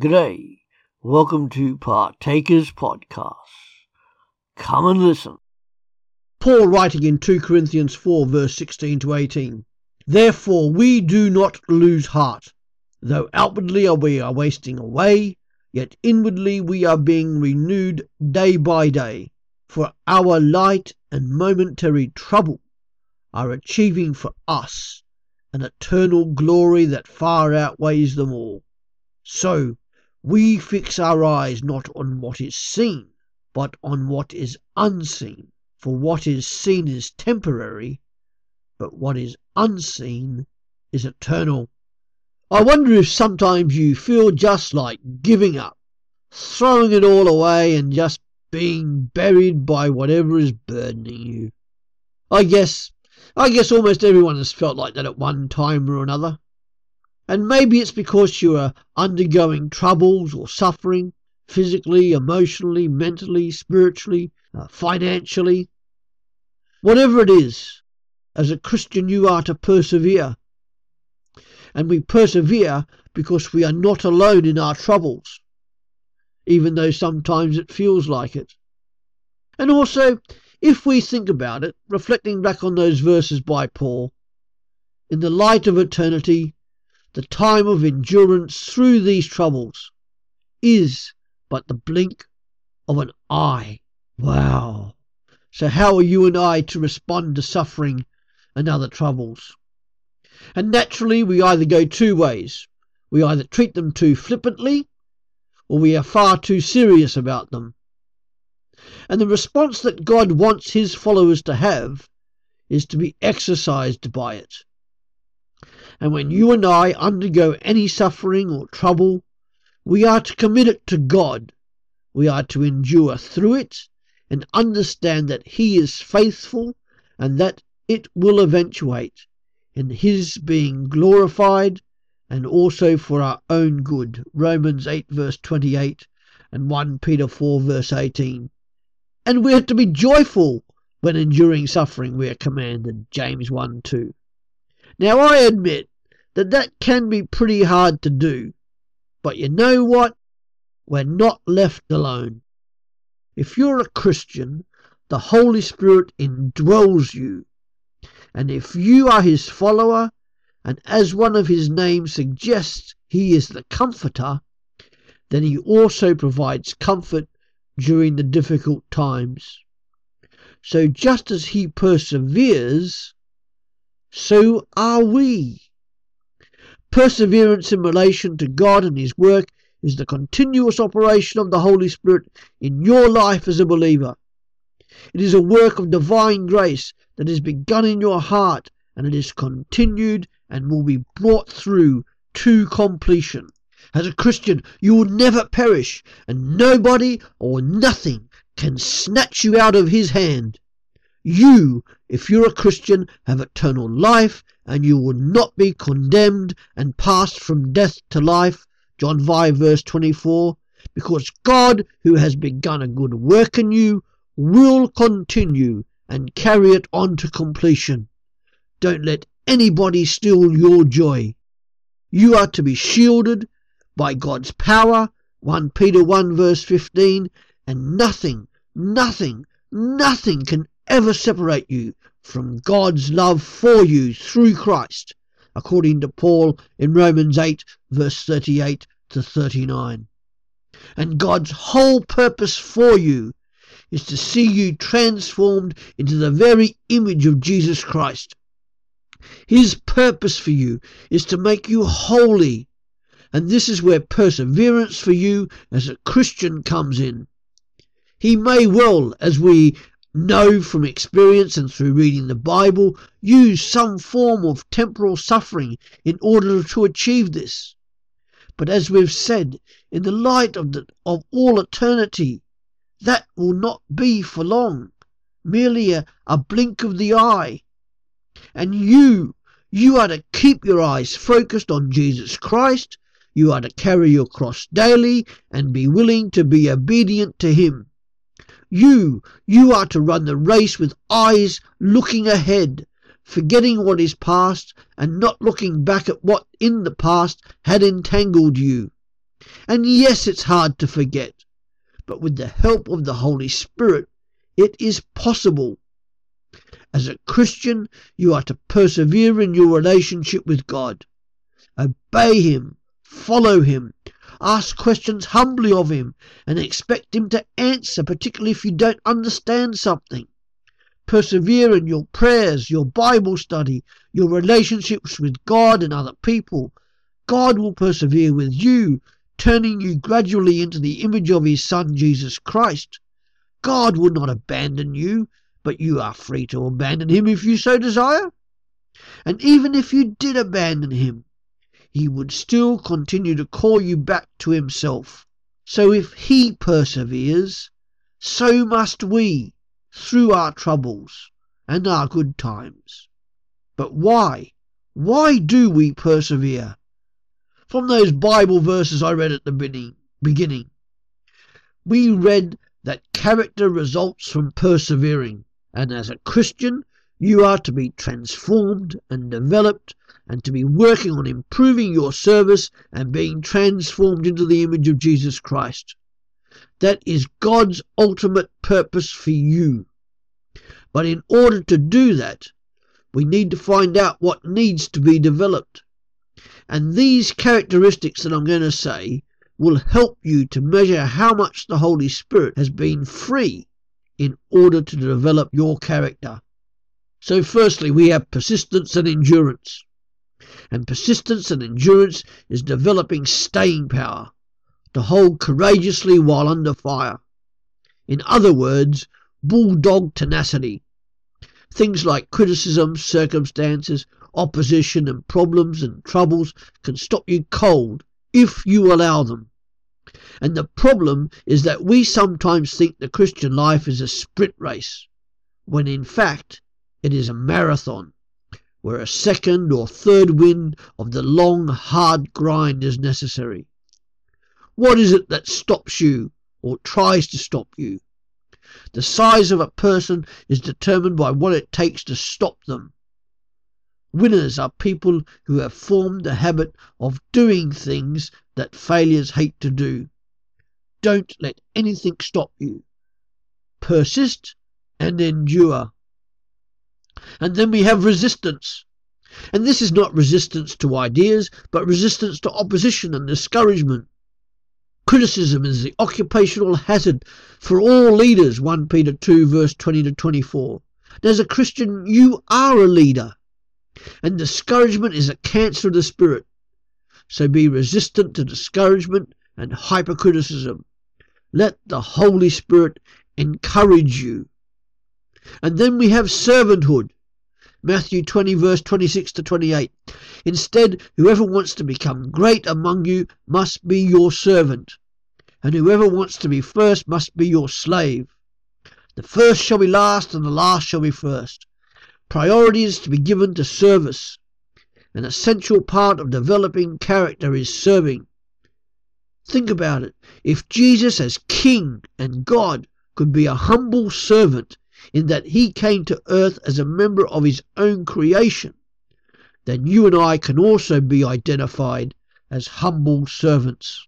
G'day. Welcome to Partakers Podcast. Come and listen. Paul writing in 2 Corinthians 4, verse 16 to 18. Therefore we do not lose heart. Though outwardly we are wasting away, yet inwardly we are being renewed day by day. For our light and momentary trouble are achieving for us an eternal glory that far outweighs them all. So we fix our eyes not on what is seen, but on what is unseen. For what is seen is temporary, but what is unseen is eternal. I wonder if sometimes you feel just like giving up, throwing it all away and just being buried by whatever is burdening you. I guess, I guess almost everyone has felt like that at one time or another. And maybe it's because you are undergoing troubles or suffering, physically, emotionally, mentally, spiritually, uh, financially. Whatever it is, as a Christian you are to persevere. And we persevere because we are not alone in our troubles, even though sometimes it feels like it. And also, if we think about it, reflecting back on those verses by Paul, in the light of eternity, the time of endurance through these troubles is but the blink of an eye. Wow. So, how are you and I to respond to suffering and other troubles? And naturally, we either go two ways. We either treat them too flippantly, or we are far too serious about them. And the response that God wants his followers to have is to be exercised by it. And when you and I undergo any suffering or trouble, we are to commit it to God. We are to endure through it and understand that He is faithful and that it will eventuate in His being glorified and also for our own good. Romans 8 verse 28 and 1 Peter 4 verse 18. And we are to be joyful when enduring suffering, we are commanded. James 1 2. Now I admit that that can be pretty hard to do. But you know what? We're not left alone. If you're a Christian, the Holy Spirit indwells you. And if you are his follower, and as one of his names suggests, he is the Comforter, then he also provides comfort during the difficult times. So just as he perseveres, so are we. Perseverance in relation to God and His work is the continuous operation of the Holy Spirit in your life as a believer. It is a work of divine grace that is begun in your heart and it is continued and will be brought through to completion. As a Christian, you will never perish, and nobody or nothing can snatch you out of His hand. You, if you're a Christian, have eternal life and you will not be condemned and passed from death to life. John 5 verse 24. Because God, who has begun a good work in you, will continue and carry it on to completion. Don't let anybody steal your joy. You are to be shielded by God's power, 1 Peter 1 verse 15, and nothing, nothing, nothing can ever separate you from God's love for you through Christ, according to Paul in Romans 8, verse 38 to 39. And God's whole purpose for you is to see you transformed into the very image of Jesus Christ. His purpose for you is to make you holy, and this is where perseverance for you as a Christian comes in. He may well, as we know from experience and through reading the Bible, use some form of temporal suffering in order to achieve this. But as we've said, in the light of, the, of all eternity, that will not be for long, merely a, a blink of the eye. And you, you are to keep your eyes focused on Jesus Christ. You are to carry your cross daily and be willing to be obedient to Him. You, you are to run the race with eyes looking ahead, forgetting what is past and not looking back at what in the past had entangled you. And yes, it's hard to forget, but with the help of the Holy Spirit, it is possible. As a Christian, you are to persevere in your relationship with God. Obey Him, follow Him, ask questions humbly of Him, and expect Him to answer, particularly if you don't understand something. Persevere in your prayers, your Bible study, your relationships with God and other people. God will persevere with you, turning you gradually into the image of His Son, Jesus Christ. God will not abandon you, but you are free to abandon him if you so desire. And even if you did abandon him, he would still continue to call you back to himself. So if he perseveres, so must we through our troubles and our good times. But why? Why do we persevere? From those Bible verses I read at the beginning, we read that character results from persevering. And as a Christian, you are to be transformed and developed and to be working on improving your service and being transformed into the image of Jesus Christ. That is God's ultimate purpose for you. But in order to do that, we need to find out what needs to be developed. And these characteristics that I'm going to say will help you to measure how much the Holy Spirit has been free in order to develop your character. So, firstly, we have persistence and endurance. And persistence and endurance is developing staying power to hold courageously while under fire. In other words, bulldog tenacity. Things like criticism, circumstances, opposition, and problems and troubles can stop you cold if you allow them. And the problem is that we sometimes think the Christian life is a sprint race, when in fact it is a marathon, where a second or third wind of the long, hard grind is necessary. What is it that stops you or tries to stop you? The size of a person is determined by what it takes to stop them. Winners are people who have formed the habit of doing things that failures hate to do. Don't let anything stop you. Persist and endure. And then we have resistance. And this is not resistance to ideas, but resistance to opposition and discouragement. Criticism is the occupational hazard for all leaders, 1 Peter 2, verse 20 to 24. And as a Christian, you are a leader. And discouragement is a cancer of the spirit. So be resistant to discouragement and hypercriticism. Let the Holy Spirit encourage you. And then we have servanthood. Matthew 20, verse 26 to 28. Instead, whoever wants to become great among you must be your servant, and whoever wants to be first must be your slave. The first shall be last, and the last shall be first. Priority is to be given to service. An essential part of developing character is serving. Think about it. If Jesus, as King and God, could be a humble servant in that he came to earth as a member of his own creation, then you and I can also be identified as humble servants.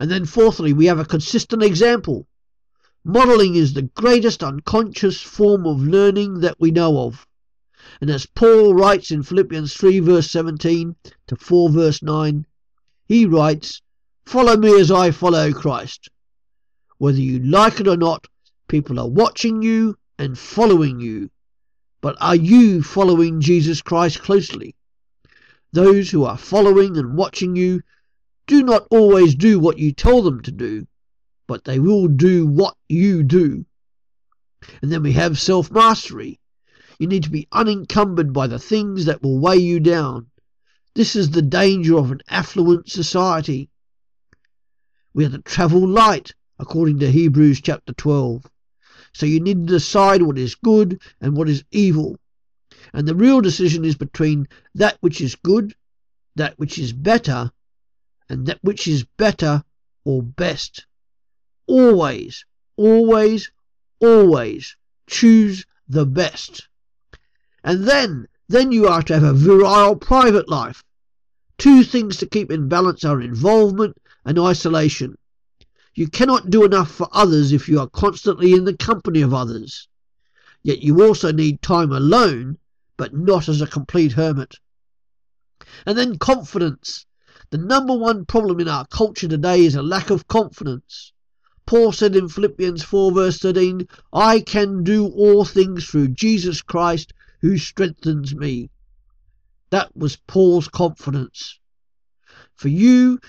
And then, fourthly, we have a consistent example. Modeling is the greatest unconscious form of learning that we know of. And as Paul writes in Philippians 3, verse 17 to 4, verse 9, he writes, Follow me as I follow Christ. Whether you like it or not, people are watching you and following you. But are you following Jesus Christ closely? Those who are following and watching you do not always do what you tell them to do, but they will do what you do. And then we have self mastery. You need to be unencumbered by the things that will weigh you down. This is the danger of an affluent society. We are to travel light, according to Hebrews chapter 12. So you need to decide what is good and what is evil. And the real decision is between that which is good, that which is better, and that which is better or best. Always, always, always choose the best. And then, then you are to have a virile private life. Two things to keep in balance are involvement and isolation. You cannot do enough for others if you are constantly in the company of others. Yet you also need time alone, but not as a complete hermit. And then confidence. The number one problem in our culture today is a lack of confidence. Paul said in Philippians 4 verse 13, I can do all things through Jesus Christ who strengthens me. That was Paul's confidence. For you,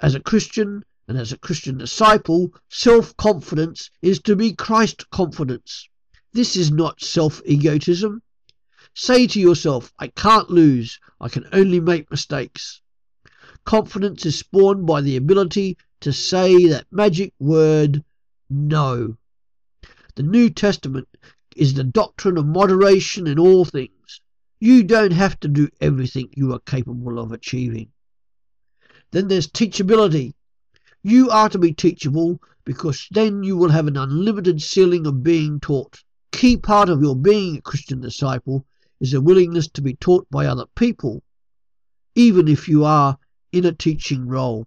as a Christian and as a Christian disciple, self confidence is to be Christ confidence. This is not self egotism. Say to yourself, I can't lose, I can only make mistakes. Confidence is spawned by the ability to say that magic word, no. The New Testament is the doctrine of moderation in all things. You don't have to do everything you are capable of achieving. Then there's teachability. You are to be teachable because then you will have an unlimited ceiling of being taught. Key part of your being a Christian disciple is a willingness to be taught by other people, even if you are in a teaching role.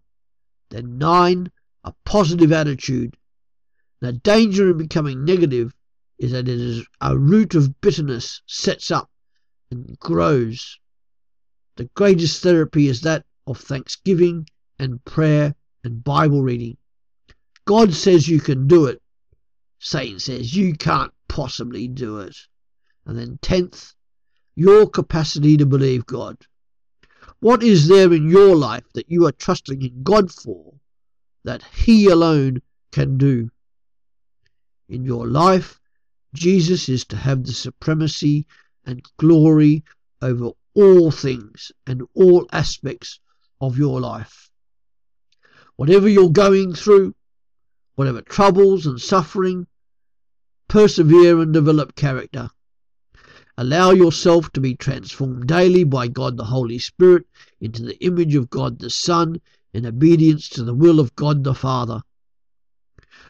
Then nine, a positive attitude. The danger in becoming negative is that it is a root of bitterness sets up and grows. The greatest therapy is that of thanksgiving and prayer and Bible reading. God says you can do it. Satan says you can't possibly do it. And then tenth, your capacity to believe God. What is there in your life that you are trusting in God for that He alone can do? In your life, Jesus is to have the supremacy and glory over all things and all aspects of your life. Whatever you're going through, whatever troubles and suffering, persevere and develop character. Allow yourself to be transformed daily by God the Holy Spirit into the image of God the Son in obedience to the will of God the Father.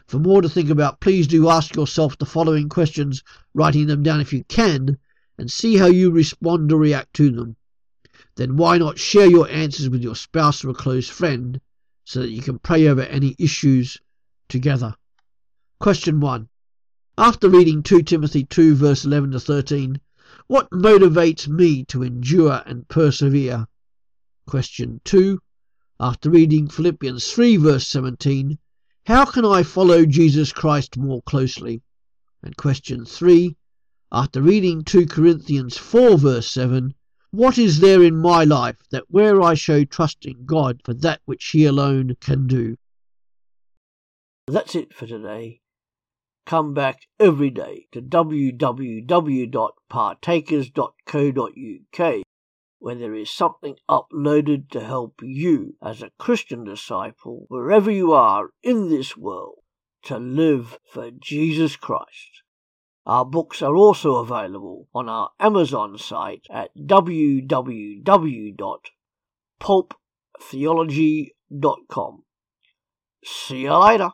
For more to think about, please do ask yourself the following questions, writing them down if you can, and see how you respond or react to them. Then why not share your answers with your spouse or a close friend so that you can pray over any issues together? Question 1. After reading 2 Timothy 2 verse 11 to 13, what motivates me to endure and persevere? Question 2. After reading Philippians 3 verse 17, how can I follow Jesus Christ more closely? And question 3. After reading 2 Corinthians 4 verse 7, what is there in my life that where I show trust in God for that which He alone can do? That's it for today. Come back every day to www.partakers.co.uk where there is something uploaded to help you as a Christian disciple, wherever you are in this world, to live for Jesus Christ. Our books are also available on our Amazon site at www.pulptheology.com. See you later.